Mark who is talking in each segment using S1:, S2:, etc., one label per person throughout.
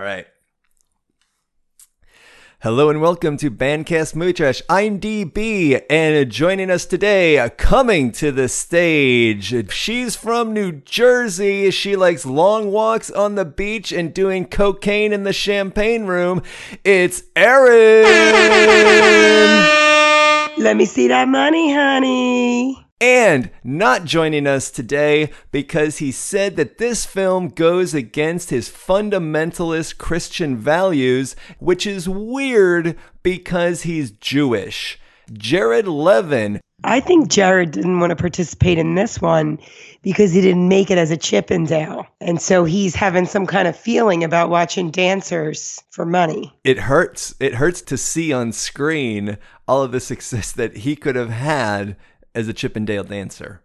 S1: All right. Hello and welcome to Bandcast Movie Trash. I'm DB, and joining us today, uh, coming to the stage, she's from New Jersey. She likes long walks on the beach and doing cocaine in the champagne room. It's Erin.
S2: Let me see that money, honey.
S1: And not joining us today because he said that this film goes against his fundamentalist Christian values, which is weird because he's Jewish. Jared Levin.
S2: I think Jared didn't want to participate in this one because he didn't make it as a Chippendale. And so he's having some kind of feeling about watching dancers for money.
S1: It hurts. It hurts to see on screen all of the success that he could have had as a Chippendale dancer.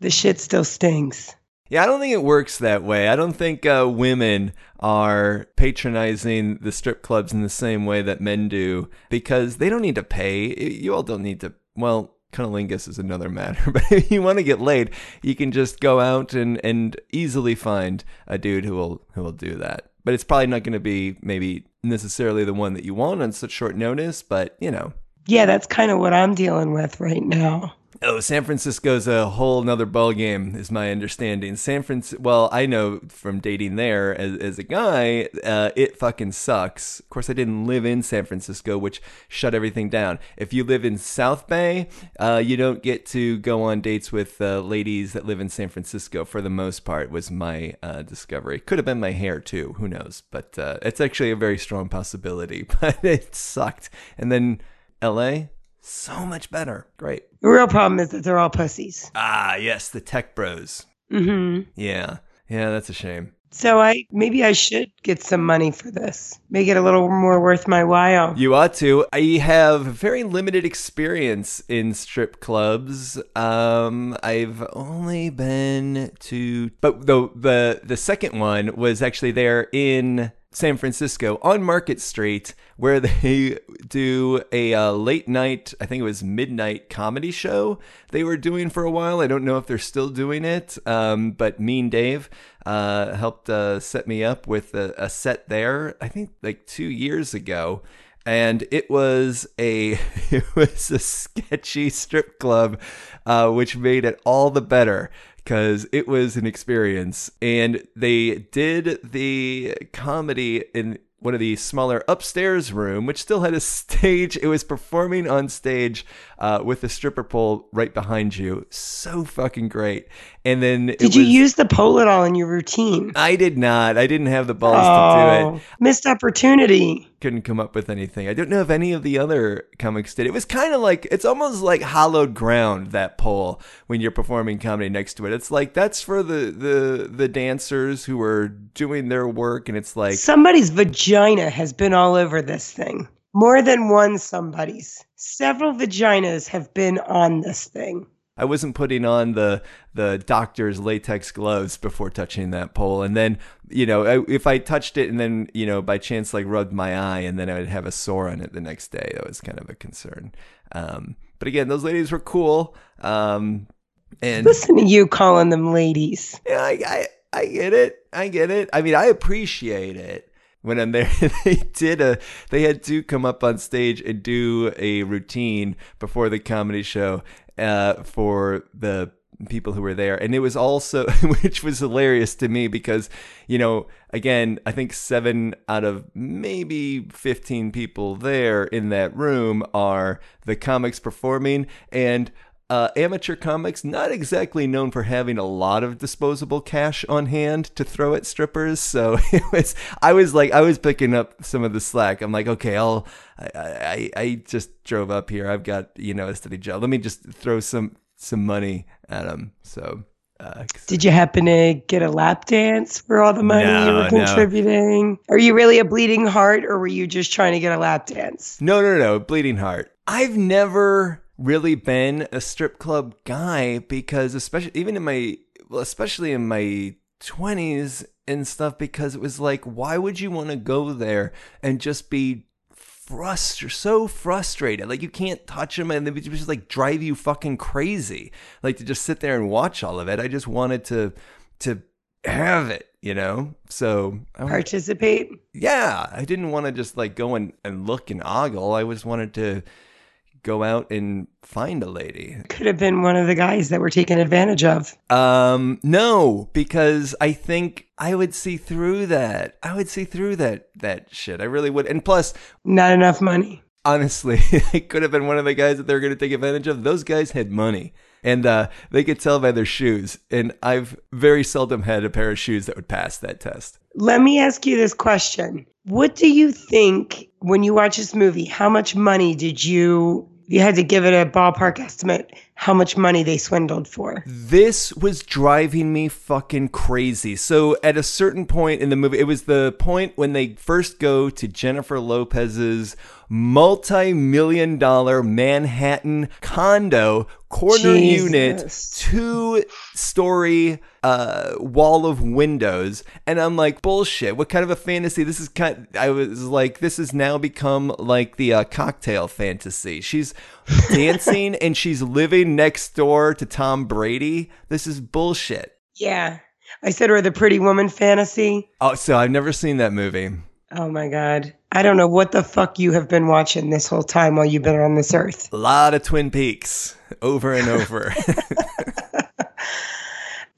S2: The shit still stings.
S1: Yeah, I don't think it works that way. I don't think uh, women are patronizing the strip clubs in the same way that men do because they don't need to pay. You all don't need to. Well, cunnilingus is another matter, but if you want to get laid, you can just go out and, and easily find a dude who will who will do that. But it's probably not going to be maybe necessarily the one that you want on such short notice. But you know,
S2: yeah, that's kind of what I'm dealing with right now.
S1: Oh, San Francisco's a whole nother ball game, is my understanding. San Francisco, well, I know from dating there as, as a guy, uh, it fucking sucks. Of course, I didn't live in San Francisco, which shut everything down. If you live in South Bay, uh, you don't get to go on dates with uh, ladies that live in San Francisco for the most part, was my uh, discovery. Could have been my hair too, who knows? But uh, it's actually a very strong possibility, but it sucked. And then LA, so much better. Great.
S2: The real problem is that they're all pussies.
S1: Ah, yes, the tech bros.
S2: Mm-hmm.
S1: Yeah. Yeah, that's a shame.
S2: So I maybe I should get some money for this. Make it a little more worth my while.
S1: You ought to. I have very limited experience in strip clubs. Um, I've only been to, but the the the second one was actually there in San Francisco on Market Street, where they do a uh, late night, I think it was midnight comedy show they were doing for a while. I don't know if they're still doing it, um, but Mean Dave uh, helped uh, set me up with a, a set there, I think like two years ago and it was a it was a sketchy strip club, uh, which made it all the better because it was an experience. And they did the comedy in one of the smaller upstairs room, which still had a stage. It was performing on stage uh, with a stripper pole right behind you. So fucking great. And then
S2: did you use the pole at all in your routine?
S1: I did not. I didn't have the balls oh, to do it.
S2: Oh, missed opportunity.
S1: Couldn't come up with anything. I don't know if any of the other comics did. It was kind of like it's almost like hollowed ground that pole when you're performing comedy next to it. It's like that's for the the the dancers who are doing their work, and it's like
S2: somebody's vagina has been all over this thing. More than one somebody's. Several vaginas have been on this thing.
S1: I wasn't putting on the the doctor's latex gloves before touching that pole, and then you know if I touched it and then you know by chance like rubbed my eye and then I would have a sore on it the next day. That was kind of a concern. Um, but again, those ladies were cool. Um, and
S2: listen to you calling them ladies.
S1: Yeah, I, I I get it. I get it. I mean, I appreciate it when I'm there. they did a they had to come up on stage and do a routine before the comedy show, uh, for the people who were there. And it was also, which was hilarious to me because, you know, again, I think seven out of maybe 15 people there in that room are the comics performing. And uh, amateur comics, not exactly known for having a lot of disposable cash on hand to throw at strippers. So it was, I was like, I was picking up some of the slack. I'm like, okay, I'll, I, I, I just drove up here. I've got, you know, a steady job. Let me just throw some, some money at them. So, uh,
S2: Did you happen to get a lap dance for all the money no, you were contributing? No. Are you really a bleeding heart or were you just trying to get a lap dance?
S1: No, no, no, bleeding heart. I've never really been a strip club guy because especially even in my well, especially in my 20s and stuff because it was like why would you want to go there and just be frustr so frustrated. Like you can't touch them, and they just like drive you fucking crazy. Like to just sit there and watch all of it. I just wanted to to have it, you know. So I
S2: Participate.
S1: yeah, I didn't want to just like go and, and look and ogle. I just wanted to go out and find a lady.
S2: Could have been one of the guys that were taken advantage of.
S1: Um, no, because I think I would see through that. I would see through that that shit. I really would. And plus,
S2: Not enough money.
S1: honestly, it could have been one of the guys that they were going to take advantage of. Those guys had money. And uh, they could tell by their shoes. And I've very seldom had a pair of shoes that would pass that test.
S2: Let me ask you this question. What do you think when you watch this movie? How much money did you, you had to give it a ballpark estimate, how much money they swindled for?
S1: This was driving me fucking crazy. So at a certain point in the movie, it was the point when they first go to Jennifer Lopez's multi-million dollar Manhattan condo corner unit, two story uh, wall of windows. And I'm like, bullshit. What kind of a fantasy? This is kind I was like, this has now become like the uh, cocktail fantasy. She's dancing and she's living next door to Tom Brady. This is bullshit.
S2: Yeah. I said, her the pretty woman fantasy.
S1: Oh, so I've never seen that movie.
S2: Oh my God. I don't know what the fuck you have been watching this whole time while you've been on this earth.
S1: A lot of Twin Peaks over and over.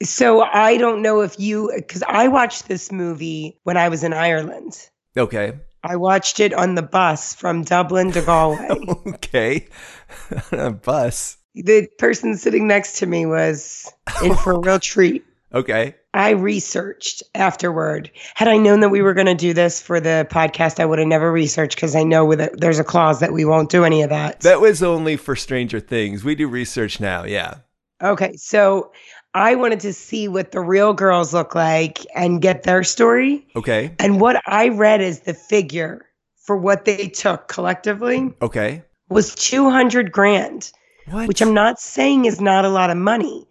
S2: So I don't know if you, because I watched this movie when I was in Ireland.
S1: okay.
S2: I watched it on the bus from Dublin to Galway.
S1: Okay. On a bus.
S2: the person sitting next to me was in for a real treat.
S1: Okay.
S2: I researched afterward. Had I known that we were going to do this for the podcast, I would have never researched because I know with it, there's a clause that we won't do any of that.
S1: That was only for Stranger Things. We do research now. Yeah.
S2: Okay, so I wanted to see what the real girls look like and get their story.
S1: Okay.
S2: And what I read as the figure for what they took collectively
S1: Okay.
S2: was 200 grand.
S1: What?
S2: which I'm not saying is not a lot of money.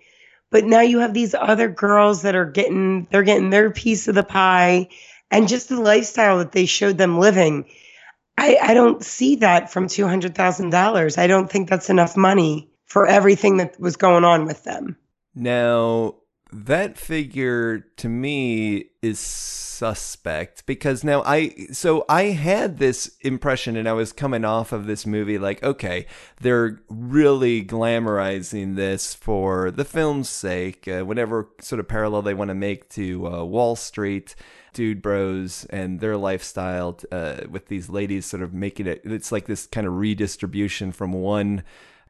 S2: But now you have these other girls that are getting they're getting their piece of the pie and just the lifestyle that they showed them living. I, I don't see that from two hundred thousand dollars. I don't think that's enough money for everything that was going on with them.
S1: Now, that figure to me is suspect because now I so I had this impression and I was coming off of this movie like okay they're really glamorizing this for the film's sake uh, whatever sort of parallel they want to make to uh, Wall Street dude bros and their lifestyle uh, with these ladies sort of making it it's like this kind of redistribution from one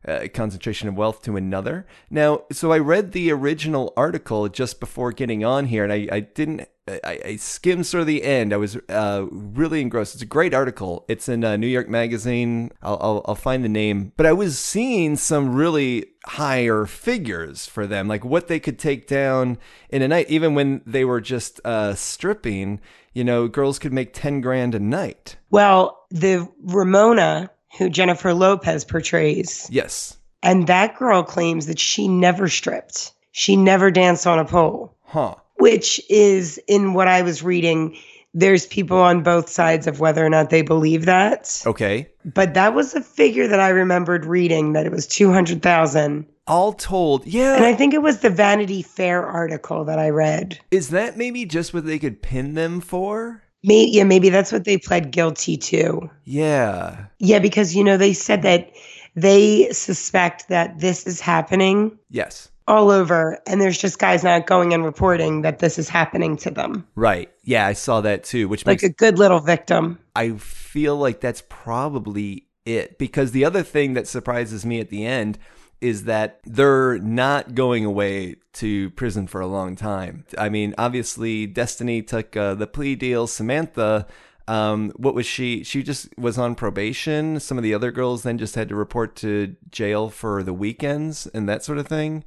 S1: uh, concentration of wealth to another. Now, so I read the original article just before getting on here, and I, I didn't. I, I skimmed sort of the end. I was uh, really engrossed. It's a great article. It's in uh, New York Magazine. I'll, I'll I'll find the name, but I was seeing some really higher figures for them, like what they could take down in a night, even when they were just uh, stripping. You know, girls could make ten grand a night.
S2: Well, the Ramona, who Jennifer Lopez portrays,
S1: Yes.
S2: and that girl claims that she never stripped. She never danced on a pole.
S1: Huh.
S2: which is in what I was reading. There's people on both sides of whether or not they believe that.
S1: Okay.
S2: But that was a figure that I remembered reading that it was 200,000.
S1: All told, yeah.
S2: And I think it was the Vanity Fair article that I read.
S1: Is that maybe just what they could pin them for?
S2: Maybe, yeah, maybe that's what they pled guilty to.
S1: Yeah.
S2: Yeah, because, you know, they said that they suspect that this is happening
S1: Yes.
S2: all over, and there's just guys not going and reporting that this is happening to them.
S1: Right. Yeah, I saw that too, which
S2: Like
S1: makes
S2: a good little victim.
S1: I feel like that's probably it because the other thing that surprises me at the end is that they're not going away to prison for a long time. I mean, obviously Destiny took uh, the plea deal. Samantha um, what was she? She just was on probation. Some of the other girls then just had to report to jail for the weekends and that sort of thing.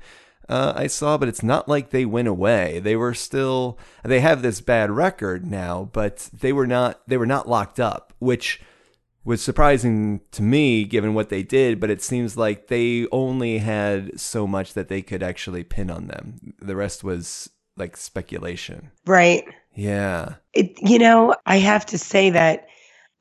S1: Uh, I saw, but it's not like they went away. They were still. They have this bad record now, but they were not. They were not locked up, which was surprising to me given what they did. But it seems like they only had so much that they could actually pin on them. The rest was like speculation.
S2: Right.
S1: Yeah.
S2: It, you know, I have to say that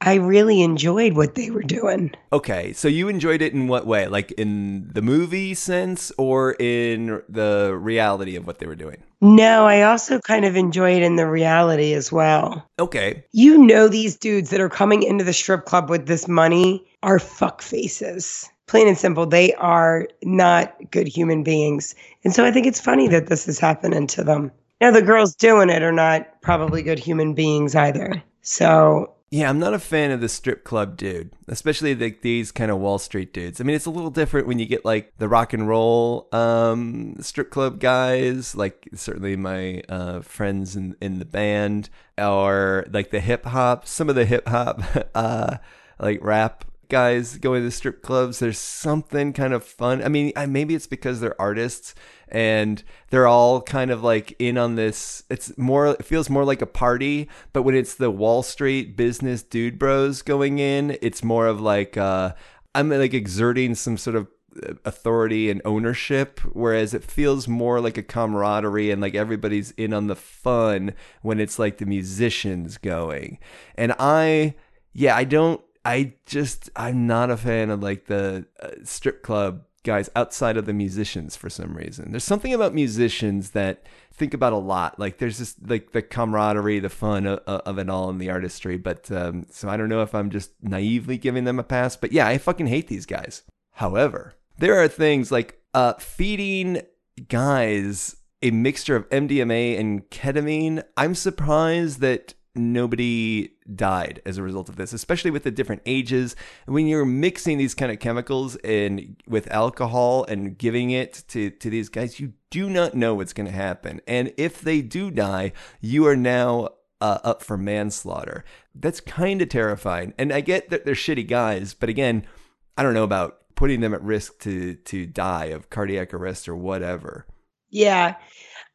S2: I really enjoyed what they were doing.
S1: Okay, so you enjoyed it in what way? Like in the movie sense or in the reality of what they were doing?
S2: No, I also kind of enjoy it in the reality as well.
S1: Okay.
S2: You know, these dudes that are coming into the strip club with this money are fuck faces. Plain and simple, they are not good human beings. And so I think it's funny that this is happening to them. Now, the girls doing it are not probably good human beings either. So
S1: Yeah, I'm not a fan of the strip club dude, especially the, these kind of Wall Street dudes. I mean, it's a little different when you get like the rock and roll um, strip club guys, like certainly my uh, friends in, in the band, or like the hip hop, some of the hip hop, uh, like rap guys going to strip clubs. There's something kind of fun. I mean, maybe it's because they're artists and they're all kind of like in on this. It's more, it feels more like a party, but when it's the Wall Street business dude bros going in, it's more of like, uh, I'm like exerting some sort of uh, authority and ownership whereas it feels more like a camaraderie and like everybody's in on the fun when it's like the musicians going and i yeah i don't i just i'm not a fan of like the uh, strip club guys outside of the musicians for some reason. There's something about musicians that think about a lot. Like there's just like the camaraderie the fun of, of it all and the artistry but um, so i don't know if i'm just naively giving them a pass but yeah i fucking hate these guys. However, there are things like uh, feeding guys a mixture of MDMA and ketamine. I'm surprised that nobody died as a result of this, especially with the different ages. When you're mixing these kind of chemicals and with alcohol and giving it to, to these guys, you do not know what's going to happen. And if they do die, you are now uh, up for manslaughter. That's kind of terrifying. And I get that they're shitty guys, but again, I don't know about putting them at risk to to die of cardiac arrest or whatever.
S2: Yeah.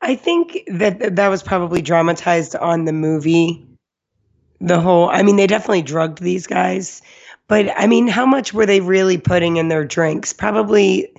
S2: I think that that was probably dramatized on the movie. The whole, I mean, they definitely drugged these guys, but I mean, how much were they really putting in their drinks? Probably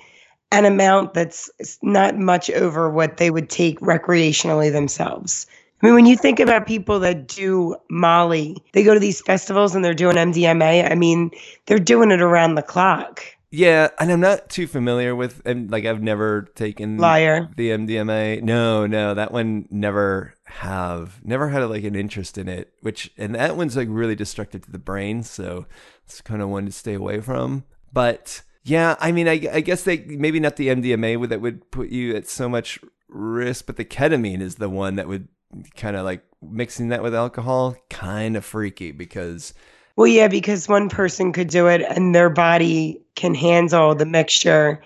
S2: an amount that's not much over what they would take recreationally themselves. I mean, when you think about people that do Molly, they go to these festivals and they're doing MDMA. I mean, they're doing it around the clock.
S1: Yeah, and I'm not too familiar with, and like I've never taken
S2: Liar.
S1: the MDMA. No, no, that one never have, never had like an interest in it. Which and that one's like really destructive to the brain, so it's kind of one to stay away from. But yeah, I mean, I, I guess they maybe not the MDMA would that would put you at so much risk, but the ketamine is the one that would kind of like mixing that with alcohol, kind of freaky because
S2: Well, yeah, because one person could do it and their body can handle the mixture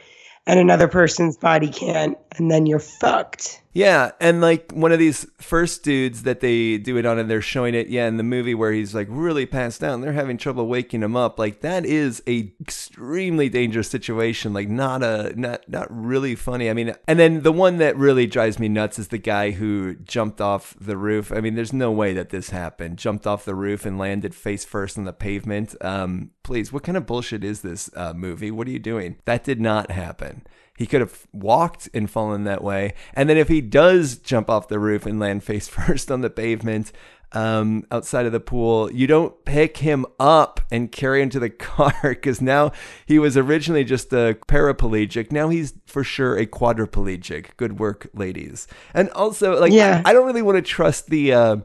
S2: and another person's body can't, and then you're fucked.
S1: Yeah, and like one of these first dudes that they do it on, and they're showing it, yeah, in the movie where he's like really passed out, and they're having trouble waking him up. Like that is a extremely dangerous situation. Like not a not not really funny. I mean, and then the one that really drives me nuts is the guy who jumped off the roof. I mean, there's no way that this happened. Jumped off the roof and landed face first on the pavement. Um, please, what kind of bullshit is this uh, movie? What are you doing? That did not happen. He could have walked and fallen that way. And then if he does jump off the roof and land face first on the pavement um, outside of the pool, you don't pick him up and carry him to the car because now he was originally just a paraplegic. Now he's for sure a quadriplegic. Good work, ladies. And also, like,
S2: Yeah.
S1: I, I don't really want to trust the. Uh,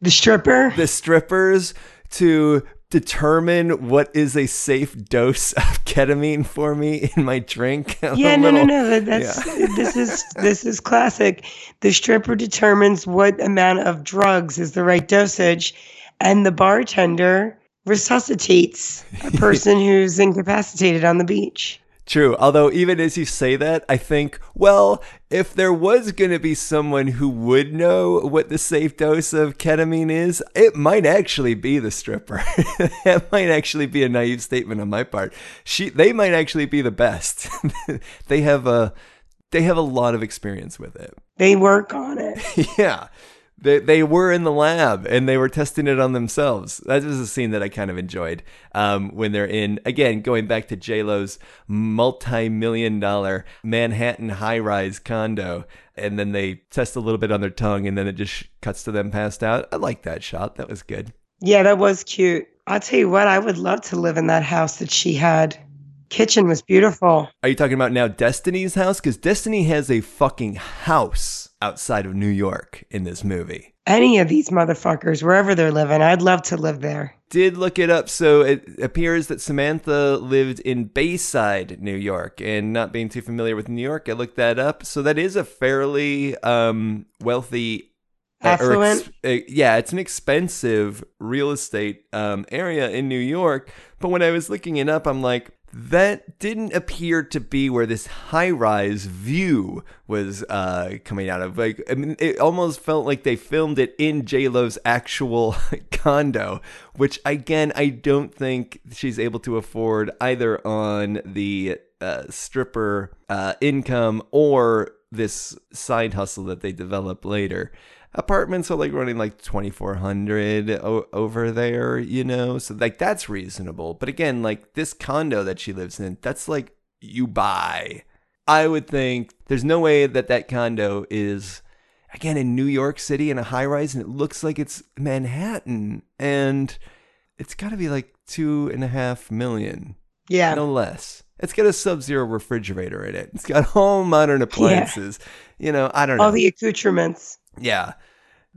S2: The stripper?
S1: the strippers to determine what is a safe dose of ketamine for me in my drink.
S2: Yeah, no, no, no. That, that's this is this is classic. The stripper determines what amount of drugs is the right dosage, and the bartender resuscitates a person who's incapacitated on the beach.
S1: True. Although, even as you say that, I think, well, if there was going to be someone who would know what the safe dose of ketamine is, it might actually be the stripper. that might actually be a naive statement on my part. She, they might actually be the best. they have a, they have a lot of experience with it.
S2: They work on it.
S1: yeah. They, they were in the lab and they were testing it on themselves. That was a scene that I kind of enjoyed um, when they're in, again, going back to J-Lo's multi-million dollar Manhattan high-rise condo. And then they test a little bit on their tongue and then it just cuts to them passed out. I like that shot. That was good.
S2: Yeah, that was cute. I'll tell you what, I would love to live in that house that she had. Kitchen was beautiful.
S1: Are you talking about now Destiny's house? Because Destiny has a fucking house outside of New York in this movie.
S2: Any of these motherfuckers, wherever they're living, I'd love to live there.
S1: Did look it up, so it appears that Samantha lived in Bayside, New York, and not being too familiar with New York, I looked that up. So that is a fairly um, wealthy uh,
S2: Affluent?
S1: ex- uh, yeah, it's an expensive real estate um, area in New York. But when I was looking it up, I'm like, that didn't appear to be where this high-rise view was uh, coming out of. Like, I mean, it almost felt like they filmed it in J Lo's actual condo, which again, I don't think she's able to afford either on the uh, stripper uh, income or this side hustle that they develop later apartments are like running like 2400 o- over there you know? So like that's reasonable. But again like this condo that she lives in that's like you buy. I would think there's no way that that condo is again in new york city in a high rise and it looks like it's manhattan and it's got to be like two and a half million
S2: Yeah.
S1: no less. It's got a sub-zero refrigerator in it. It's got all modern appliances. You know i don't know.
S2: All the accoutrements.
S1: Yeah,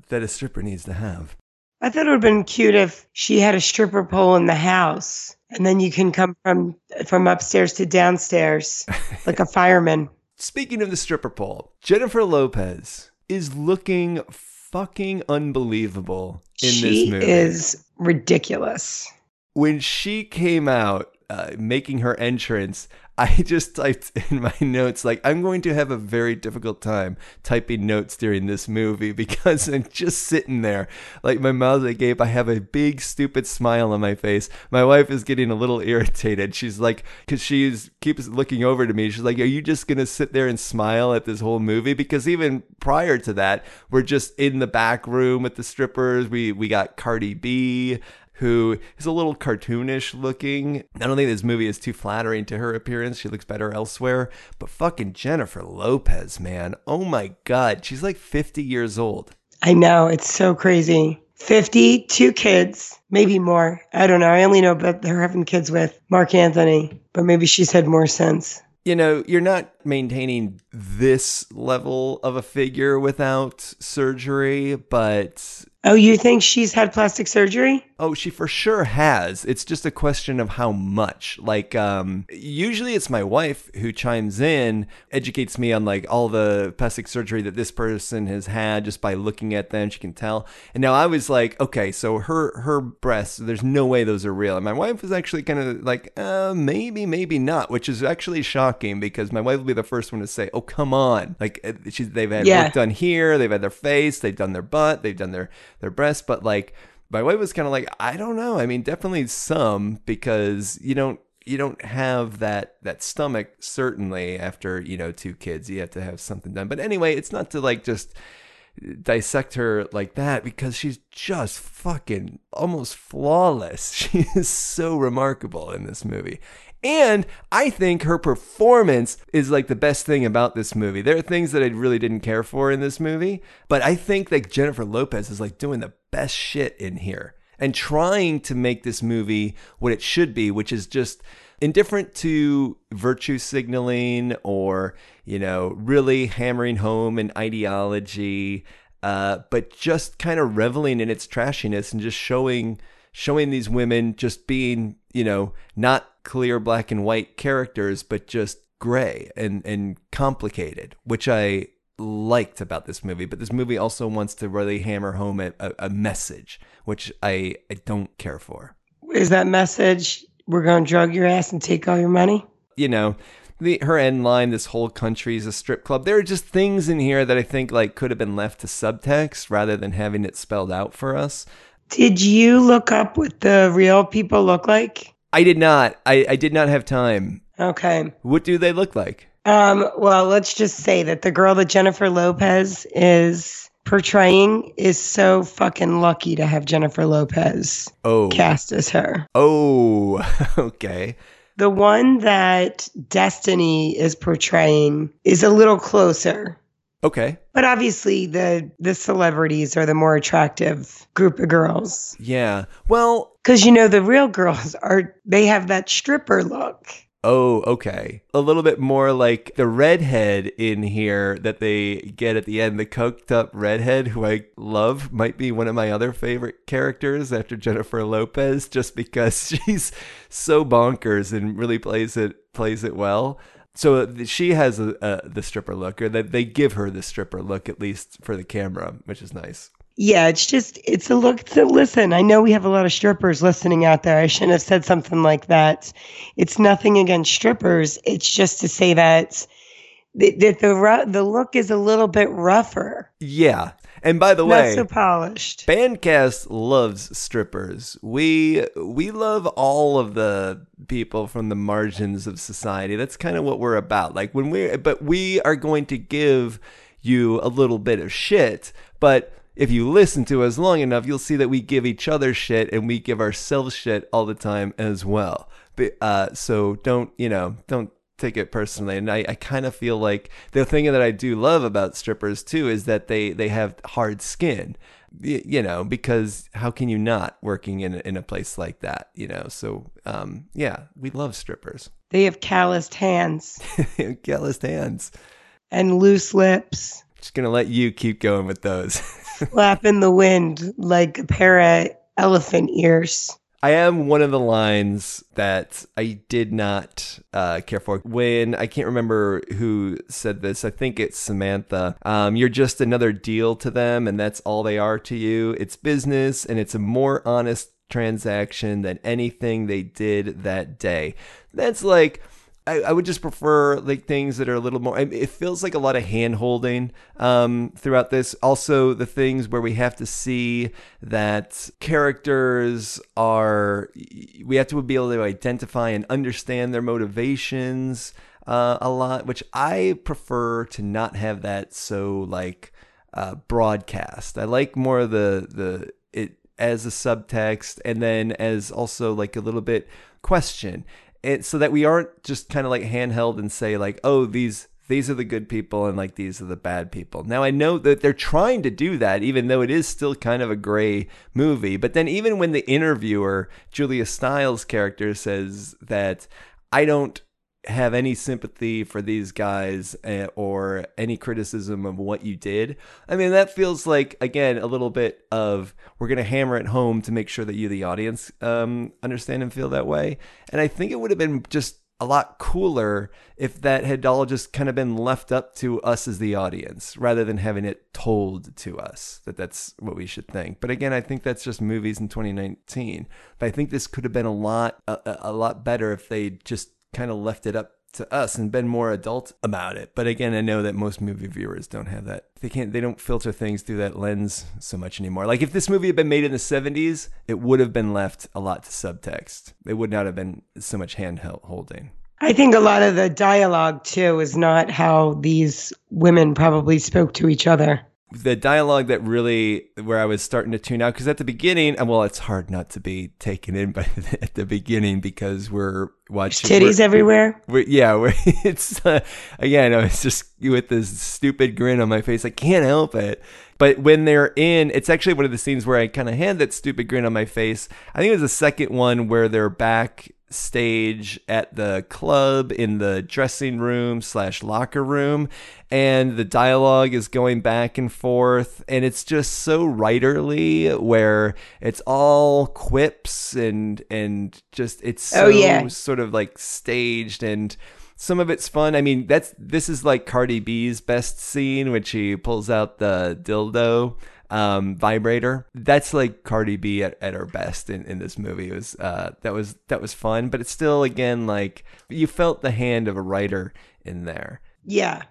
S1: that a stripper needs to have.
S2: I thought it would have been cute if she had a stripper pole in the house, and then you can come from from upstairs to downstairs like a fireman.
S1: Speaking of the stripper pole, Jennifer Lopez is looking fucking unbelievable in
S2: she
S1: this movie.
S2: is ridiculous.
S1: when she came out uh, making her entrance, I just typed in my notes like I'm going to have a very difficult time typing notes during this movie because I'm just sitting there like my mouth agape. I have a big stupid smile on my face. My wife is getting a little irritated. She's like, because she keeps looking over to me. She's like, "Are you just gonna sit there and smile at this whole movie?" Because even prior to that, we're just in the back room with the strippers. We we got Cardi B who is a little cartoonish looking. I don't think this movie is too flattering to her appearance. She looks better elsewhere. But fucking Jennifer Lopez, man. Oh my God. She's like 50 years old.
S2: I know it's so crazy. 50, two kids, maybe more. I don't know. I only know about her having kids with Marc Anthony, but maybe she's had more since.
S1: You know, you're not maintaining this level of a figure without surgery, but
S2: Oh, you think she's had plastic surgery?
S1: Oh, she for sure has. It's just a question of how much. Like, um, usually it's my wife who chimes in, educates me on like all the plastic surgery that this person has had just by looking at them. She can tell. And now I was like, okay, so her her breasts, there's no way those are real. And my wife was actually kind of like, uh, maybe, maybe not, which is actually shocking because my wife will be the first one to say, oh, come on, like uh, she's they've had
S2: Yeah.
S1: work done here, they've had their face, they've done their butt, they've done their their breasts, but like my wife was kind of like, I don't know. I mean, definitely some because you don't you don't have that that stomach certainly after you know two kids. You have to have something done. But anyway, it's not to like just dissect her like that because she's just fucking almost flawless. She is so remarkable in this movie. And I think her performance is like the best thing about this movie. There are things that I really didn't care for in this movie, but I think that Jennifer Lopez is like doing the best shit in here and trying to make this movie what it should be, which is just indifferent to virtue signaling or, you know, really hammering home an ideology, uh, but just kind of reveling in its trashiness and just showing showing these women just being, you know, not clear black and white characters, but just gray and, and complicated, which I liked about this movie. But this movie also wants to really hammer home a, a, message, which I, I don't care for.
S2: Is that message we're going to drug your ass and take all your money?
S1: You know, the her end line, this whole country is a strip club. There are just things in here that I think like could have been left to subtext rather than having it spelled out for us.
S2: Did you look up what the real people look like?
S1: I did not. I, I did not have time.
S2: Okay.
S1: What do they look like?
S2: Um, well, let's just say that the girl that Jennifer Lopez is portraying is so fucking lucky to have Jennifer Lopez
S1: Oh.
S2: cast as her.
S1: Oh, okay.
S2: The one that Destiny is portraying is a little closer.
S1: Okay.
S2: But obviously the the celebrities are the more attractive group of girls.
S1: Yeah. Well,
S2: Because you know the real girls are they have that stripper look.
S1: Oh, okay. A little bit more like the redhead in here that they get at the end, the coked up redhead who I love, might be one of my other favorite characters after Jennifer Lopez, just because she's so bonkers and really plays it plays it well. So uh, she has a, a, the stripper look, or that they give her the stripper look at least for the camera, which is nice.
S2: Yeah, it's just it's a look to listen. I know we have a lot of strippers listening out there. I shouldn't have said something like that. It's nothing against strippers. It's just to say that that the the, the look is a little bit rougher.
S1: Yeah. And by the
S2: Not
S1: way,
S2: so polished.
S1: Bandcast loves strippers. We we love all of the people from the margins of society. That's kind of what we're about. Like when we but we are going to give you a little bit of shit, but if you listen to us long enough, you'll see that we give each other shit and we give ourselves shit all the time as well. But, uh, so don't, you know, don't take it personally. And I, I kind of feel like the thing that I do love about strippers too is that they, they have hard skin, you know, because how can you not working in, in a place like that, you know? So, um, yeah, we love strippers.
S2: They have calloused hands.
S1: calloused hands.
S2: And loose lips.
S1: Just gonna let you keep going with those.
S2: Flap in the wind like a pair of elephant ears.
S1: I am one of the lines that I did not uh, care for when I can't remember who said this. I think it's Samantha. Um, you're just another deal to them, and that's all they are to you. It's business, and it's a more honest transaction than anything they did that day. That's like I, I, would just prefer like things that are a little more. It feels like a lot of hand holding um, throughout this. Also, the things where we have to see that characters are, we have to be able to identify and understand their motivations uh, a lot, which I prefer to not have that so like uh, broadcast. I like more of the the it as a subtext and then as also like a little bit question it, so that we aren't just kind of like handheld and say like, oh, these these are the good people and like these are the bad people. Now I know that they're trying to do that, even though it is still kind of a gray movie. But then even when the interviewer, Julia Stiles' character, says that I don't have any sympathy for these guys uh, or any criticism of what you did. I mean, that feels like, again, a little bit of we're going to hammer it home to make sure that you, the audience, um, understand and feel that way. And I think it would have been just a lot cooler if that had all just kind of been left up to us as the audience rather than having it told to us that that's what we should think. But again, I think that's just movies in 2019. But I think this could have been a lot a, a lot better if they just kind of left it up to us and been more adult about it. But again, I know that most movie viewers don't have that. They can't they don't filter things through that lens so much anymore. Like if this movie had been made in the 70s, it would have been left a lot to subtext. It would not have been so much hand holding.
S2: I think a lot of the dialogue too is not how these women probably spoke to each other
S1: the dialogue that really where I was starting to tune out because at the beginning, and well, it's hard not to be taken in by the, at the beginning because we're watching
S2: There's titties we're, everywhere.
S1: We're, yeah, we're, it's uh, again, I was just with this stupid grin on my face. I can't help it. But when they're in, it's actually one of the scenes where I kind of had that stupid grin on my face. I think it was the second one where they're back stage at the club in the dressing room slash locker room and the dialogue is going back and forth and it's just so writerly where it's all quips and and just it's oh, so oh, yeah. sort of like staged and some of it's fun. I mean, that's this is like Cardi B's best scene, when she pulls out the dildo um, vibrator. That's like Cardi B at, at her best in, in this movie. It was uh, that was that was fun, but it's still again like you felt the hand of a writer in there.
S2: Yeah,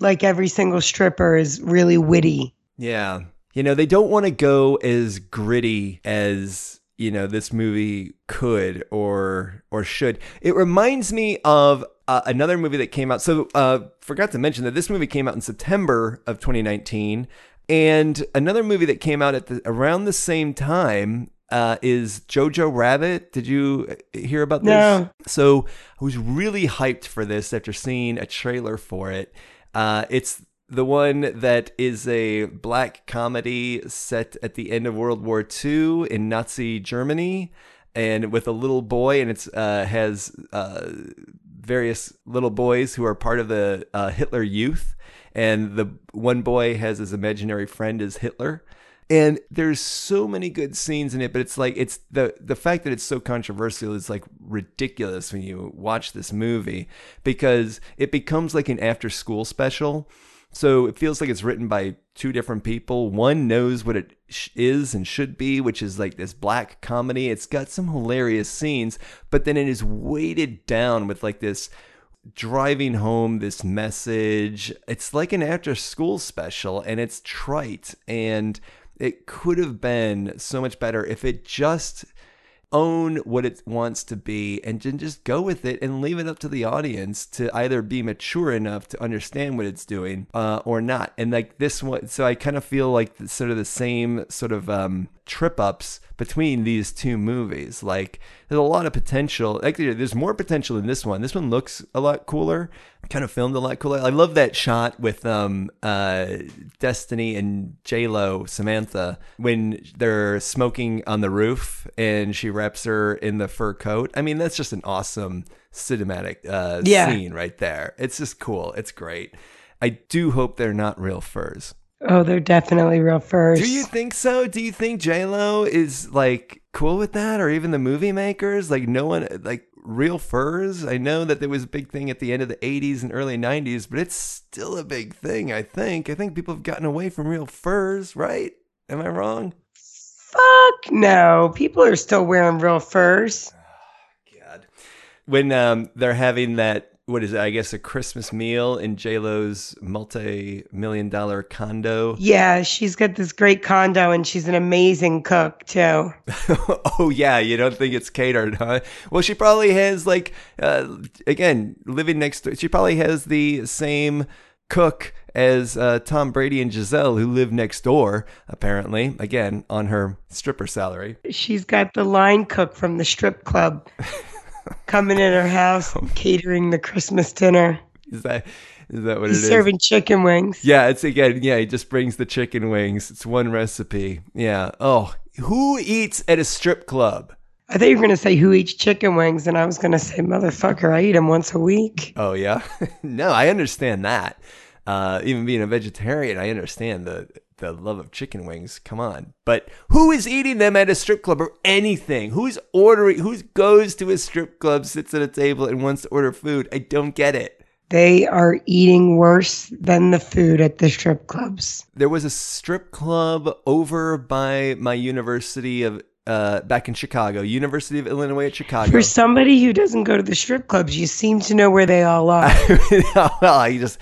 S2: like every single stripper is really witty.
S1: Yeah, you know they don't want to go as gritty as you know this movie could or or should. It reminds me of uh, another movie that came out. So, uh, forgot to mention that this movie came out in September of 2019. And another movie that came out at the, around the same time uh, is Jojo Rabbit. Did you uh, hear about this?
S2: No.
S1: So I was really hyped for this after seeing a trailer for it. Uh, it's the one that is a black comedy set at the end of World War II in Nazi Germany, and with a little boy, and it's uh, has uh, various little boys who are part of the uh, Hitler Youth, and the one boy has his imaginary friend is Hitler. And there's so many good scenes in it, but it's like it's the the fact that it's so controversial is like ridiculous when you watch this movie because it becomes like an after school special. So it feels like it's written by two different people. One knows what it sh- is and should be, which is like this black comedy. It's got some hilarious scenes, but then it is weighted down with like this driving home this message. It's like an after school special and it's trite and it could have been so much better if it just own what it wants to be and then just go with it and leave it up to the audience to either be mature enough to understand what it's doing uh, or not. And like this one, so I kind of feel like the, sort of the same sort of um, trip ups between these two movies. Like there's a lot of potential. Actually, there's more potential in this one. This one looks a lot cooler, kind of filmed a lot cooler. I love that shot with um uh Destiny and J Lo Samantha when they're smoking on the roof and she wraps her in the fur coat. I mean, that's just an awesome cinematic uh,
S2: Yeah.
S1: scene right there. It's just cool. It's great. I do hope they're not real furs.
S2: Oh, they're definitely real furs.
S1: Do you think so? Do you think J Lo is like cool with that, or even the movie makers? Like no one like real furs. I know that there was a big thing at the end of the '80s and early '90s, but it's still a big thing. I think. I think people have gotten away from real furs, right? Am I wrong?
S2: Fuck no. People are still wearing real furs.
S1: God. When um, they're having that, what is it? I guess a Christmas meal in J Lo's multi-million dollar condo.
S2: Yeah, she's got this great condo and she's an amazing cook too.
S1: oh yeah, you don't think it's catered, huh? Well, she probably has like uh, again living next door. She probably has the same cook as uh, Tom Brady and Gisele, who live next door. Apparently, again on her stripper salary.
S2: She's got the line cook from the strip club coming in her house catering the Christmas dinner.
S1: Is that is that what
S2: He's
S1: it is?
S2: serving chicken wings.
S1: Yeah, it's again. Yeah, he just brings the chicken wings. It's one recipe. Yeah. Oh, who eats at a strip club?
S2: I thought you were going to say who eats chicken wings, and I was going to say, motherfucker, I eat them once a week.
S1: Oh yeah, no, I understand that. Uh, even being a vegetarian, I understand the the love of chicken wings. Come on, but who is eating them at a strip club or anything? Who's ordering? Who goes to a strip club, sits at a table, and wants to order food? I don't get it.
S2: They are eating worse than the food at the strip clubs.
S1: There was a strip club over by my university of uh, back in Chicago, University of Illinois at Chicago.
S2: For somebody who doesn't go to the strip clubs, you seem to know where they all are.
S1: well, I just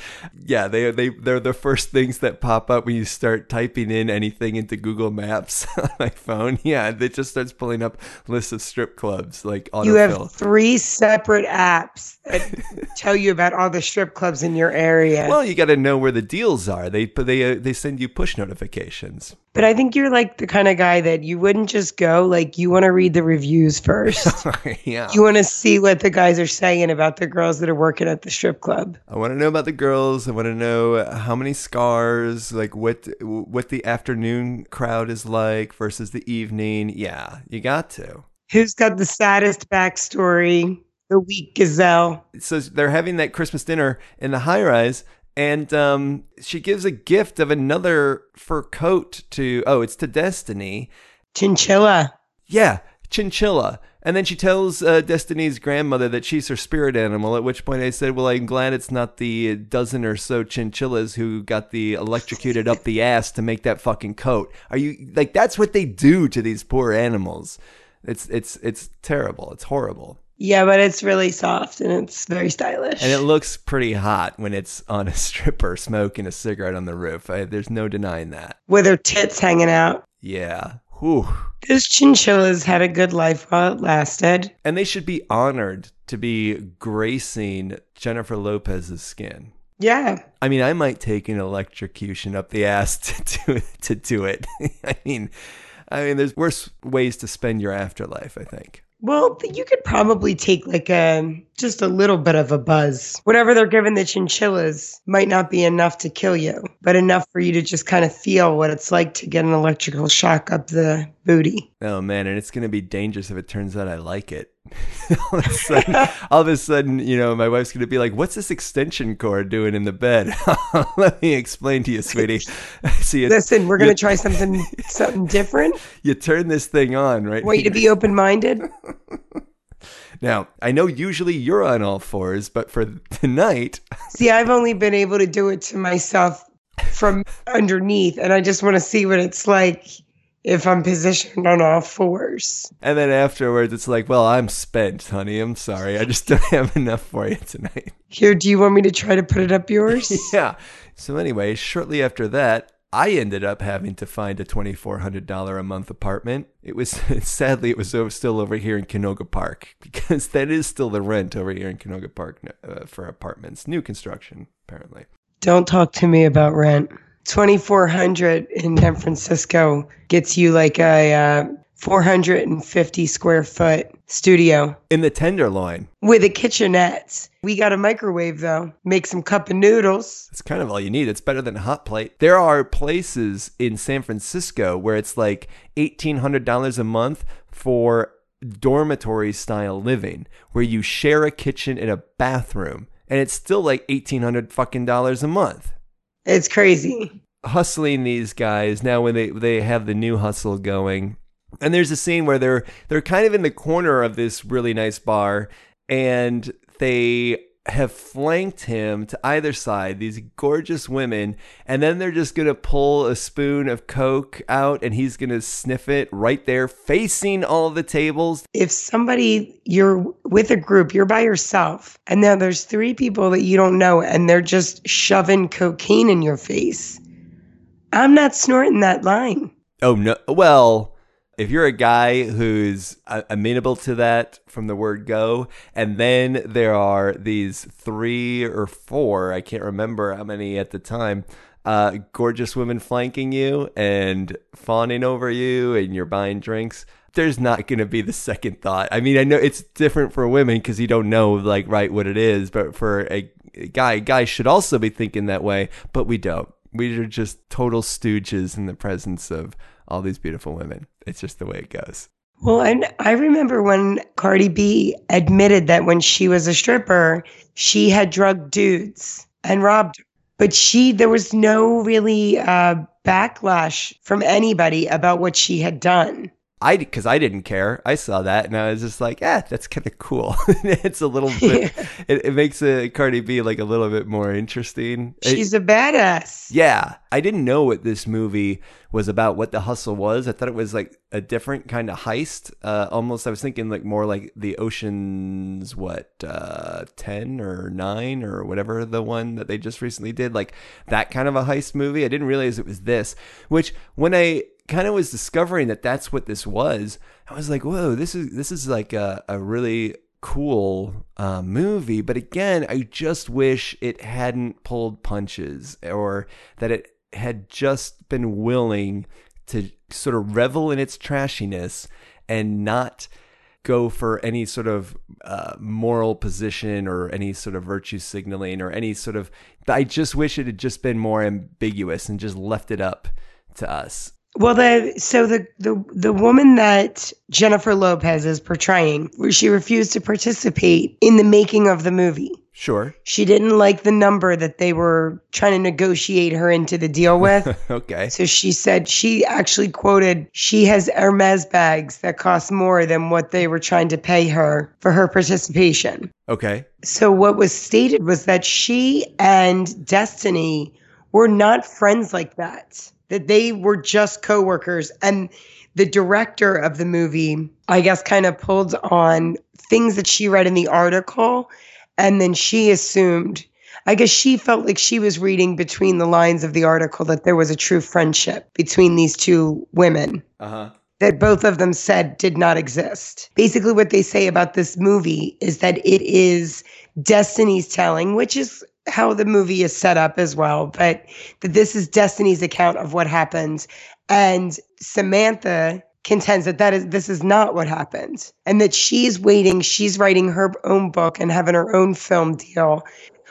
S1: yeah, they they they're the first things that pop up when you start typing in anything into Google Maps on my phone. Yeah, it just starts pulling up lists of strip clubs like
S2: You have three separate apps that tell you about all the strip clubs in your area.
S1: well, you got to know where the deals are. They they uh, they send you push notifications.
S2: But I think you're like the kind of guy that you wouldn't just go, like, you want to read the reviews first.
S1: yeah,
S2: you want to see what the guys are saying about the girls that are working at the strip club.
S1: I want to know about the girls. I want to know how many scars, like what what the afternoon crowd is like versus the evening. Yeah, you got to.
S2: Who's got the saddest backstory? The weak gazelle.
S1: so they're having that Christmas dinner in the high rise, and um, she gives a gift of another fur coat to oh, it's to Destiny.
S2: Chinchilla.
S1: Yeah, chinchilla. And then she tells uh, Destiny's grandmother that she's her spirit animal. At which point I said, "Well, I'm glad it's not the dozen or so chinchillas who got the electrocuted up the ass to make that fucking coat." Are you like that's what they do to these poor animals? It's it's it's terrible. It's horrible.
S2: Yeah, but it's really soft and it's very stylish.
S1: And it looks pretty hot when it's on a stripper smoking a cigarette on the roof. I, there's no denying that.
S2: with her tits hanging out.
S1: Yeah. Whew.
S2: Those chinchillas had a good life while it lasted.
S1: And they should be honored to be gracing Jennifer Lopez's skin.
S2: Yeah.
S1: I mean, I might take an electrocution up the ass to do it. To do it. I mean, I mean, there's worse ways to spend your afterlife. I think.
S2: Well, you could probably take like a just a little bit of a buzz. Whatever they're giving the chinchillas might not be enough to kill you, but enough for you to just kind of feel what it's like to get an electrical shock up the booty.
S1: Oh man, and it's gonna be dangerous if it turns out I like it. all, of a sudden, all of a sudden, you know, my wife's gonna be like, "What's this extension cord doing in the bed?" Let me explain to you, sweetie.
S2: See, listen, we're gonna try something something different.
S1: You turn this thing on, right?
S2: Want you to be open minded.
S1: Now, I know usually you're on all fours, but for tonight.
S2: See, I've only been able to do it to myself from underneath, and I just want to see what it's like if I'm positioned on all fours.
S1: And then afterwards, it's like, well, I'm spent, honey. I'm sorry. I just don't have enough for you tonight.
S2: Here, do you want me to try to put it up yours?
S1: yeah. So, anyway, shortly after that, I ended up having to find a $2,400 a month apartment. It was sadly, it was still over here in Canoga Park because that is still the rent over here in Canoga Park uh, for apartments, new construction, apparently.
S2: Don't talk to me about rent. 2400 in San Francisco gets you like a uh, 450 square foot studio
S1: in the Tenderloin
S2: with a kitchenette. We got a microwave though. Make some cup of noodles.
S1: It's kind of all you need. It's better than a hot plate. There are places in San Francisco where it's like $1800 a month for dormitory style living where you share a kitchen and a bathroom and it's still like 1800 fucking dollars a month.
S2: It's crazy.
S1: Hustling these guys now when they they have the new hustle going. And there's a scene where they're they're kind of in the corner of this really nice bar and they have flanked him to either side, these gorgeous women, and then they're just gonna pull a spoon of Coke out and he's gonna sniff it right there, facing all the tables.
S2: If somebody, you're with a group, you're by yourself, and now there's three people that you don't know, and they're just shoving cocaine in your face, I'm not snorting that line.
S1: Oh, no. Well, if you're a guy who's amenable to that from the word go, and then there are these three or four, I can't remember how many at the time, uh, gorgeous women flanking you and fawning over you, and you're buying drinks. There's not going to be the second thought. I mean, I know it's different for women because you don't know, like, right what it is, but for a guy, guys should also be thinking that way, but we don't. We are just total stooges in the presence of all these beautiful women. It's just the way it goes.
S2: Well, and I remember when Cardi B admitted that when she was a stripper, she had drugged dudes and robbed. her. But she, there was no really uh, backlash from anybody about what she had done.
S1: I because I didn't care. I saw that and I was just like, yeah, that's kind of cool. it's a little bit. it, it, makes a Cardi B like a little bit more interesting.
S2: She's it, a badass.
S1: Yeah, I didn't know what this movie was about. What the hustle was. I thought it was like a different kind of heist. Uh, almost, I was thinking like more like the Ocean's what uh, ten or nine or whatever the one that they just recently did. Like that kind of a heist movie. I didn't realize it was this. Which when I kind of was discovering that that's what this was. I was like, whoa, this is this is like a, a really cool uh, movie. But again, I just wish it hadn't pulled punches or that it had just been willing to sort of revel in its trashiness and not go for any sort of uh, moral position or any sort of virtue signaling or any sort of. I just wish it had just been more ambiguous and just left it up to us.
S2: Well, the so the the the woman that Jennifer Lopez is portraying, she refused to participate in the making of the movie.
S1: Sure.
S2: She didn't like the number that they were trying to negotiate her into the deal with.
S1: okay.
S2: So she said she actually quoted she has Hermes bags that cost more than what they were trying to pay her for her participation.
S1: Okay.
S2: So what was stated was that she and Destiny were not friends like that that they were just coworkers. And the director of the movie i guess kind of pulled on things that she read in the article and then she assumed i guess she felt like she was reading between the lines of the article that there was a true friendship between these two women. Uh-huh. That both of them said did not exist. Basically, what they say about this movie is that it is Destiny's telling, which is how the movie is set up as well, but that this is Destiny's account of what happens. And Samantha contends that that is this is not what happened and that she's waiting she's writing her own book and having her own film deal.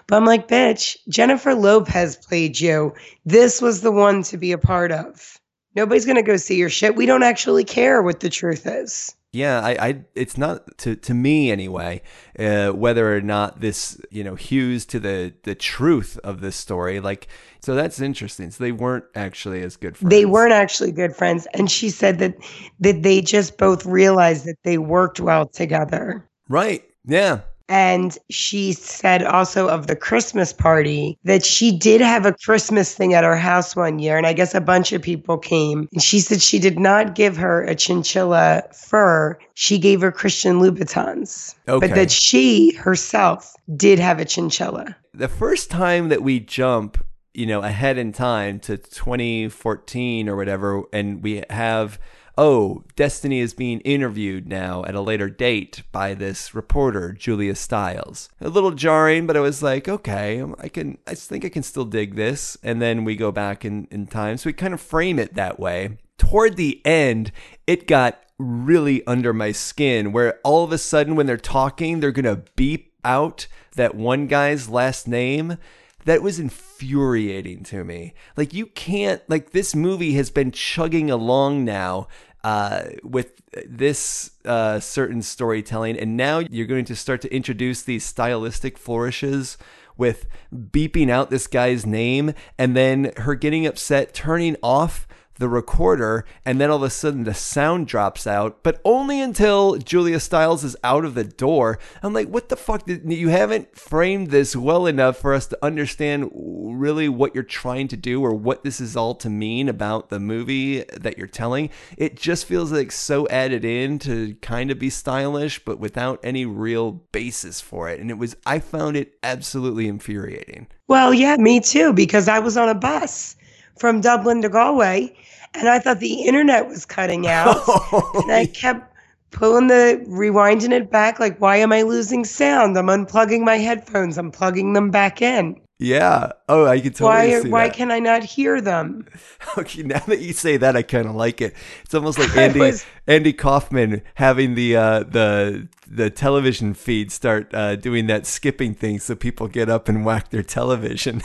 S2: But i'm like bitch jennifer lopez played you. This was the one to be a part of. Nobody's going to go see your shit. We don't actually care what the truth is
S1: yeah, I, I, it's not to to me anyway. Uh, whether or not this, you know, hews to the the truth of this story, like, so that's interesting. So they weren't actually as good friends.
S2: They weren't actually good friends, and she said that that they just both realized that they worked well together.
S1: Right. Yeah.
S2: And she said also of the Christmas party that she did have a Christmas thing at her house one year. And I guess a bunch of people came. And she said she did not give her a chinchilla fur. She gave her Christian Louboutins.
S1: Okay.
S2: But that she herself did have a chinchilla.
S1: The first time that we jump, you know, ahead in time to 2014 or whatever, and we have oh, Destiny is being interviewed now at a later date by this reporter, Julia Stiles. A little jarring, but I was like, okay, I can, I think I can still dig this. And then we go back in, in time. So we kind of frame it that way. Toward the end, it got really under my skin where all of a sudden when they're talking, they're going to beep out that one guy's last name that was infuriating to me. Like you can't like this movie has been chugging along now uh, with this uh, certain storytelling, and now you're going to start to introduce these stylistic flourishes with beeping out this guy's name and then her getting upset, turning off the recorder, and then all of a sudden the sound drops out, but only until Julia Stiles is out of the door. I'm like, what the fuck? You haven't framed this well enough for us to understand really what you're trying to do or what this is all to mean about the movie that you're telling. It just feels like so added in to kind of be stylish, but without any real basis for it. And it was, I found it absolutely infuriating.
S2: Well, yeah, me too, because I was on a bus from Dublin to Galway and I thought the internet was cutting out. and I kept pulling the rewinding it back like why am I losing sound? I'm unplugging my headphones. I'm plugging them back in.
S1: Yeah. Oh, I can totally
S2: why,
S1: see
S2: Why
S1: that.
S2: can I not hear them?
S1: Okay, now that you say that, I kind of like it. It's almost like Andy
S2: was-
S1: Andy Kaufman having the uh, the the television feed start uh, doing that skipping thing, so people get up and whack their television.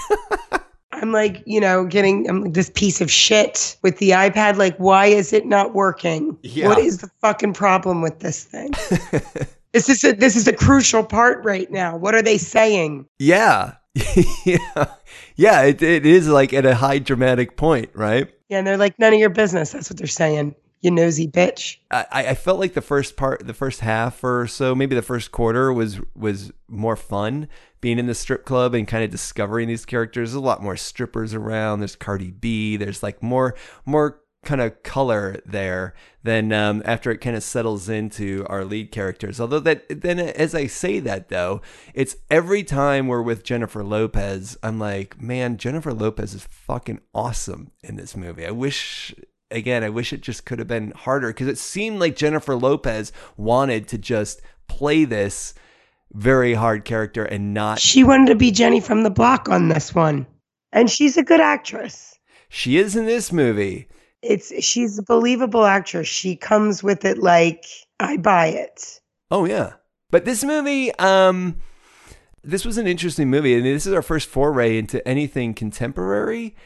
S2: I'm like, you know, getting um, this piece of shit with the iPad. Like, why is it not working?
S1: Yeah.
S2: What is the fucking problem with this thing? this is a, this is a crucial part right now. What are they saying?
S1: yeah, yeah, yeah. It it is like at a high dramatic point, right?
S2: Yeah, and they're like, none of your business. That's what they're saying. You nosy bitch.
S1: I, I felt like the first part, the first half or so, maybe the first quarter was was more fun. Being in the strip club and kind of discovering these characters. There's a lot more strippers around. There's Cardi B. There's like more more kind of color there than um, after it kind of settles into our lead characters. Although that then as I say that though, it's every time we're with Jennifer Lopez, I'm like, man, Jennifer Lopez is fucking awesome in this movie. I wish again, I wish it just could have been harder because it seemed like Jennifer Lopez wanted to just play this very hard character and not.
S2: She wanted to be Jenny from the block on this one. And she's a good actress.
S1: She is in this movie.
S2: It's she's a believable actress. She comes with it like I buy it.
S1: Oh yeah, but this movie, um, this was an interesting movie, and this is our first foray into anything contemporary.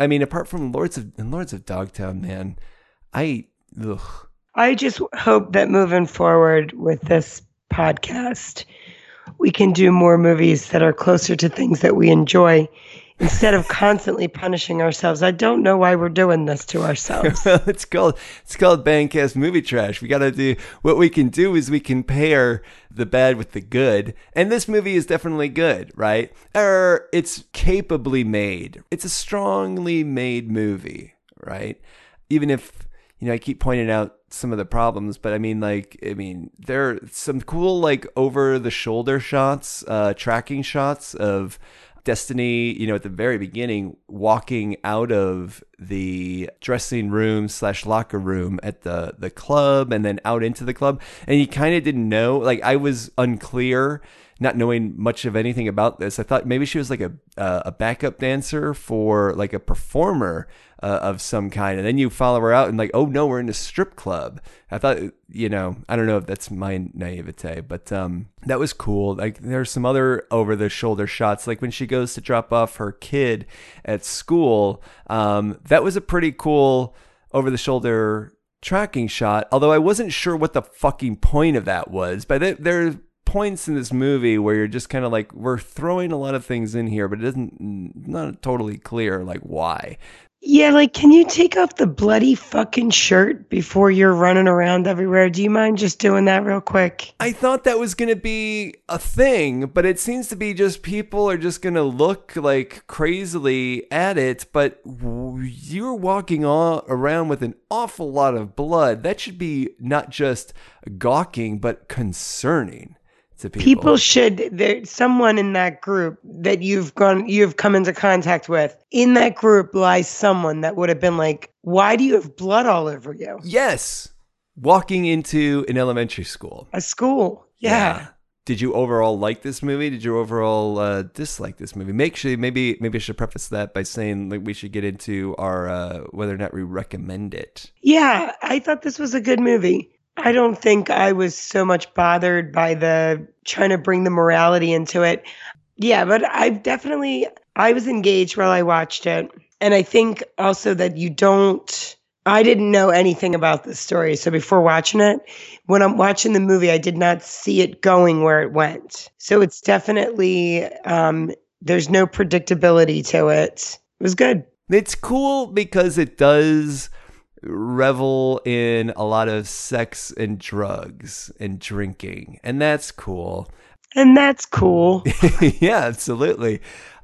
S1: I mean, apart from Lords of and Lords of Dogtown, man, I ugh.
S2: I just hope that moving forward with this podcast, we can do more movies that are closer to things that we enjoy instead of constantly punishing ourselves. I don't know why we're doing this to ourselves.
S1: it's called it's called Bandcast Movie Trash. We gotta do what we can do is we can pair the bad with the good, and this movie is definitely good, right? Or it's capably made. It's a strongly made movie, right? Even if you know I keep pointing out some of the problems, but I mean, like, I mean, there are some cool like over the shoulder shots, uh, tracking shots of Destiny, you know, at the very beginning, walking out of the dressing room slash locker room at the the club and then out into the club. And you kind of didn't know like i was unclear not knowing much of anything about this, I thought maybe she was like a uh, a backup dancer for like a performer uh, of some kind, and then you follow her out and like, oh no, we're in a strip club. I thought, you know, I don't know if that's my naivete, but um, that was cool. Like there's some other over the shoulder shots, like when she goes to drop off her kid at school. Um, that was a pretty cool over the shoulder tracking shot. Although I wasn't sure what the fucking point of that was, but there points in this movie where you're just kind of like we're throwing a lot of things in here but it isn't not totally clear like why.
S2: Yeah like can you take off the bloody fucking shirt before you're running around everywhere? Do you mind just doing that real quick?
S1: I thought that was going to be a thing but it seems to be just people are just going to look like crazily at it but you're walking all around with an awful lot of blood. That should be not just gawking but concerning to people.
S2: People should there someone in that group that you've gone you've come into contact with. In that group lies someone that would have been like, "Why do you have blood all over you?"
S1: Yes. Walking into an elementary school.
S2: A school. Yeah. yeah.
S1: Did you overall like this movie? Did you overall uh, dislike this movie? Make sure maybe maybe I should preface that by saying like we should get into our uh, whether or not we recommend it.
S2: Yeah, I thought this was a good movie. I don't think I was so much bothered by the trying to bring the morality into it. Yeah, but I've definitely I was engaged while I watched it. And I think also that you don't I didn't know anything about this story. So before watching it, when I'm watching the movie, I did not see it going where it went. So it's definitely um there's no predictability to it. It was good.
S1: It's cool because it does revel in a lot of sex and drugs and drinking, and that's cool.
S2: And that's cool.
S1: yeah, absolutely.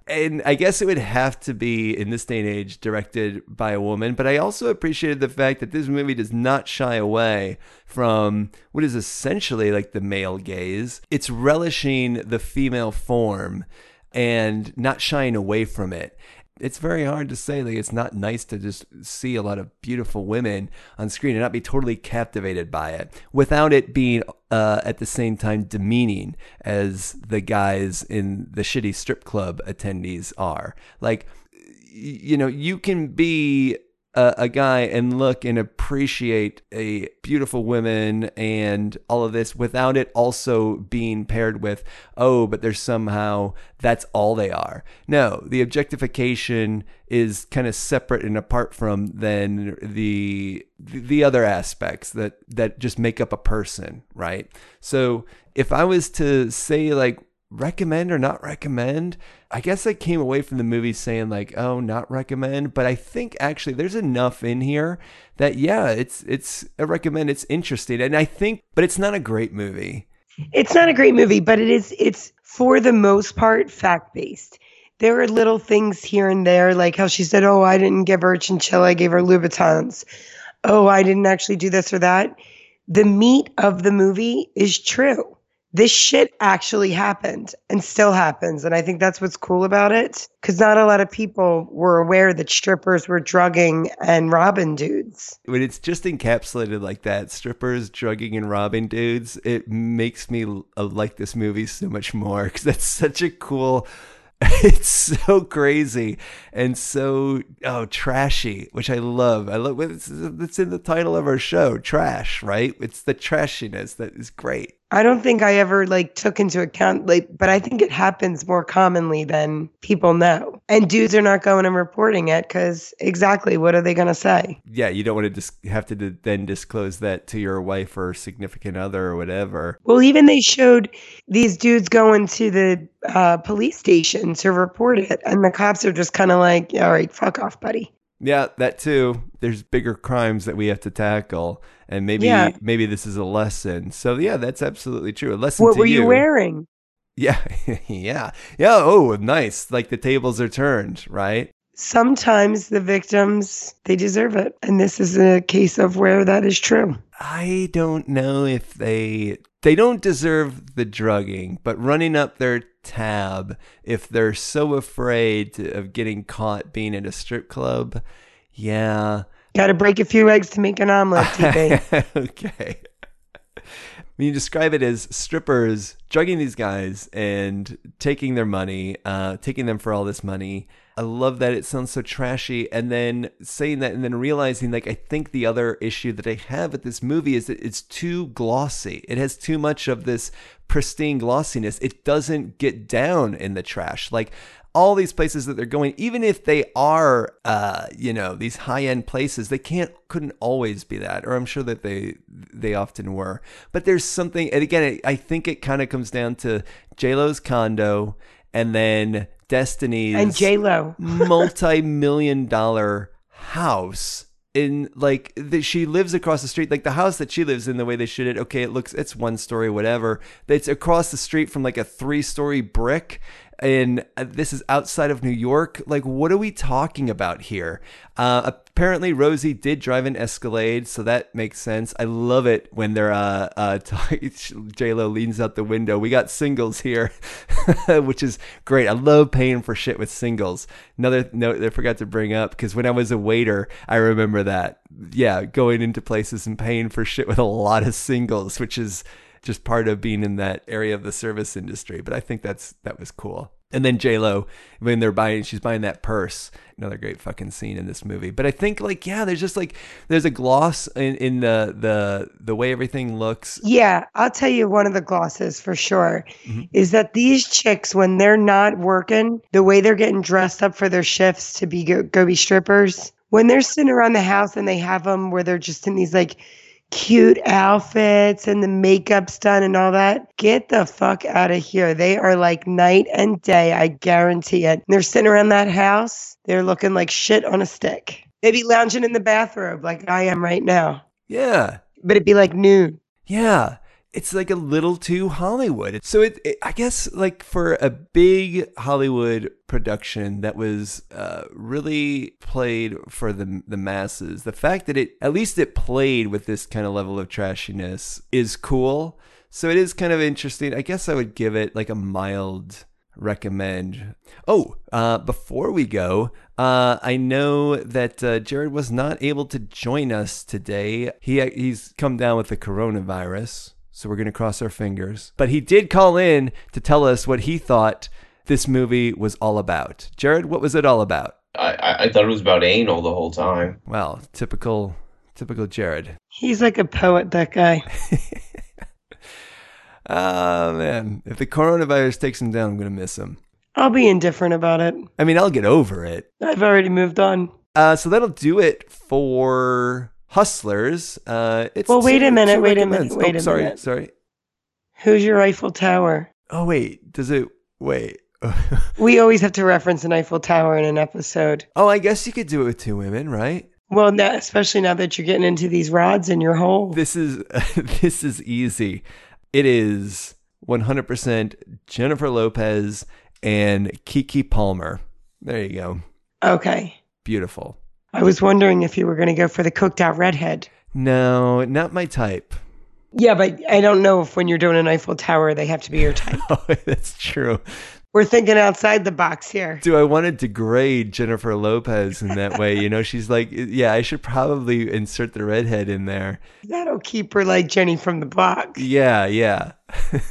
S1: And I guess it would have to be in this day and age directed by a woman, but I also appreciated the fact that this movie does not shy away from what is essentially like the male gaze. It's relishing the female form and not shying away from it it's very hard to say like it's not nice to just see a lot of beautiful women on screen and not be totally captivated by it without it being uh, at the same time demeaning as the guys in the shitty strip club attendees are. Like you know you can be a, a guy and look and appreciate a beautiful woman and all of this without it also being paired with oh but there's somehow that's all they are. No the objectification is kind of separate and apart from then the the other aspects that that just make up a person right? So if i was to say like recommend or not recommend. I guess I came away from the movie saying like, oh, not recommend, but I think actually there's enough in here that yeah, it's it's a recommend. It's interesting, and I think, but it's not a great movie.
S2: It's not a great movie, but it is. It's for the most part fact based. There are little things here and there, like how she said, "Oh, I didn't give her chinchilla, I gave her Louboutins." Oh, I didn't actually do this or that. The meat of the movie is true this shit actually happened and still happens. And I think that's what's cool about it. Cause not a lot of people were aware that strippers were drugging and robbing dudes.
S1: When it's just encapsulated like that, strippers drugging and robbing dudes, it makes me uh, like this movie so much more. Cause that's such a cool it's so crazy and so oh trashy, which I love. I love it's, it's in the title of our show, trash, right? It's the trashiness that is great.
S2: I don't think I ever like took into account like but I think it happens more commonly than people know. And dudes are not going and reporting it cuz exactly what are they going to say?
S1: Yeah, you don't want to just dis- have to d- then disclose that to your wife or significant other or whatever.
S2: Well, even they showed these dudes going to the uh, police station to report it and the cops are just kind of like, "All right, fuck off, buddy."
S1: Yeah, that too. There's bigger crimes that we have to tackle and maybe yeah. maybe this is a lesson. So yeah, that's absolutely true. A lesson.
S2: What were
S1: you.
S2: you wearing?
S1: Yeah, yeah, yeah. Oh, nice. Like the tables are turned, right?
S2: Sometimes the victims they deserve it, and this is a case of where that is true.
S1: I don't know if they they don't deserve the drugging, but running up their tab if they're so afraid to, of getting caught being at a strip club Yeah.
S2: Got to break a few eggs to make an omelet,
S1: okay. When you describe it as strippers drugging these guys and taking their money, uh, taking them for all this money. I love that it sounds so trashy. And then saying that and then realizing, like, I think the other issue that I have with this movie is that it's too glossy. It has too much of this pristine glossiness. It doesn't get down in the trash. Like, all these places that they're going, even if they are, uh, you know, these high end places, they can't, couldn't always be that, or I'm sure that they, they often were. But there's something, and again, I think it kind of comes down to J Lo's condo, and then Destiny's
S2: and J Lo.
S1: multi million dollar house. In like the, she lives across the street, like the house that she lives in, the way they shoot it. Okay, it looks it's one story, whatever. It's across the street from like a three story brick, and uh, this is outside of New York. Like, what are we talking about here? Uh, apparently, Rosie did drive an Escalade, so that makes sense. I love it when they're uh, uh, J Lo leans out the window. We got singles here, which is great. I love paying for shit with singles. Another note that I forgot to bring up because when I was a waiter, I remember that. Yeah, going into places and paying for shit with a lot of singles, which is just part of being in that area of the service industry. But I think that's that was cool. And then J Lo, when they're buying, she's buying that purse. Another great fucking scene in this movie. But I think like yeah, there's just like there's a gloss in, in the the the way everything looks.
S2: Yeah, I'll tell you one of the glosses for sure mm-hmm. is that these chicks when they're not working, the way they're getting dressed up for their shifts to be go, go be strippers, when they're sitting around the house and they have them where they're just in these like cute outfits and the makeup's done and all that. Get the fuck out of here. They are like night and day. I guarantee it. They're sitting around that house. They're looking like shit on a stick. They'd be lounging in the bathrobe like I am right now.
S1: Yeah.
S2: But it'd be like noon.
S1: Yeah it's like a little too Hollywood. So it, it, I guess, like for a big Hollywood production that was uh, really played for the the masses, the fact that it at least it played with this kind of level of trashiness is cool. So it is kind of interesting. I guess I would give it like a mild recommend. Oh, uh, before we go, uh, I know that uh, Jared was not able to join us today. He he's come down with the coronavirus so we're going to cross our fingers. But he did call in to tell us what he thought this movie was all about. Jared, what was it all about?
S3: I, I thought it was about anal the whole time.
S1: Well, typical, typical Jared.
S2: He's like a poet, that guy.
S1: oh man, if the coronavirus takes him down, I'm gonna miss him.
S2: I'll be indifferent about it.
S1: I mean, I'll get over it.
S2: I've already moved on.
S1: Uh, so that'll do it for Hustlers. Uh, it's
S2: well, wait a minute, wait a minute, wait
S1: oh,
S2: a
S1: sorry,
S2: minute.
S1: Sorry, sorry.
S2: Who's your Eiffel Tower?
S1: Oh wait, does it? Wait.
S2: we always have to reference an Eiffel Tower in an episode.
S1: Oh, I guess you could do it with two women, right?
S2: Well, now, especially now that you're getting into these rods in your hole.
S1: This is this is easy. It is 100% Jennifer Lopez and Keke Palmer. There you go.
S2: Okay.
S1: Beautiful.
S2: I was wondering if you were going to go for the cooked out redhead.
S1: No, not my type.
S2: Yeah, but I don't know if when you're doing an Eiffel Tower, they have to be your type.
S1: oh, that's true.
S2: We're thinking outside the box here.
S1: Do I want to degrade Jennifer Lopez in that way? You know, she's like, yeah, I should probably insert the redhead in there.
S2: That'll keep her like Jenny from the block.
S1: Yeah, yeah.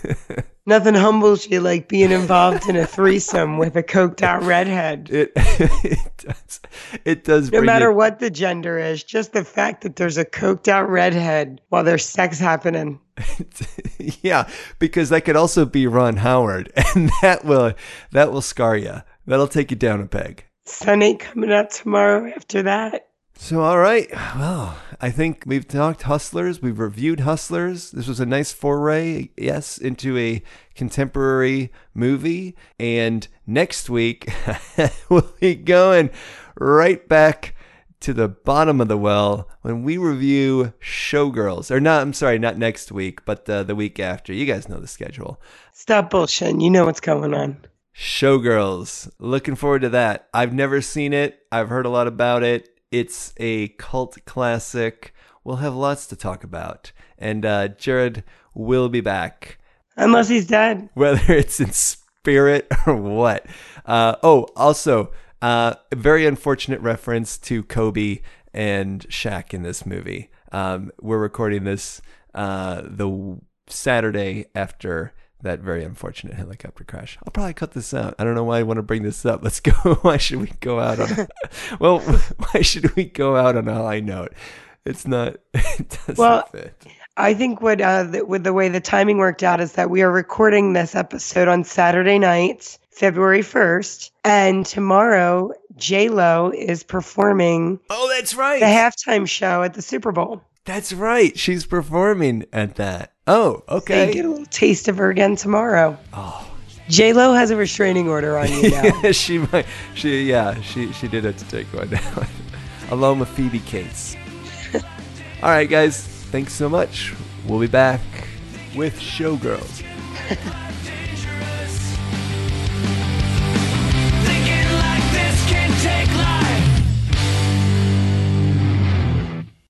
S2: Nothing humbles you like being involved in a threesome with a coked out redhead.
S1: It, it does. It does.
S2: No matter it, what the gender is, just the fact that there's a coked out redhead while there's sex happening.
S1: yeah, because that could also be Ron Howard, and that will that will scar you. That'll take you down a peg.
S2: Sun ain't coming out tomorrow after that.
S1: So, all right. Well, I think we've talked Hustlers. We've reviewed Hustlers. This was a nice foray, yes, into a contemporary movie. And next week, we'll be going right back to the bottom of the well when we review Showgirls. Or not, I'm sorry, not next week, but uh, the week after. You guys know the schedule.
S2: Stop bullshitting. You know what's going on.
S1: Showgirls. Looking forward to that. I've never seen it, I've heard a lot about it it's a cult classic. We'll have lots to talk about. And uh, Jared will be back.
S2: Unless he's dead.
S1: Whether it's in spirit or what. Uh, oh, also, Uh, a very unfortunate reference to Kobe and Shaq in this movie. Um, we're recording this uh, the Saturday after that very unfortunate helicopter crash. I'll probably cut this out. I don't know why I want to bring this up. Let's go. why should we go out on? well, why should we go out on a high note? It's not. It doesn't
S2: Well,
S1: fit.
S2: I think what uh, the, with the way the timing worked out is that we are recording this episode on Saturday night, February first, and tomorrow J Lo is performing
S1: Oh, that's right.
S2: the halftime show at the Super Bowl.
S1: That's right. She's performing at that. Oh,
S2: So
S1: okay.
S2: get a little taste of her again tomorrow.
S1: Oh.
S2: J Lo has a restraining order on you now.
S1: she might. She yeah. She she did have to take one down, along with Phoebe Cates. All right, guys. Thanks so much. We'll be back with Showgirls.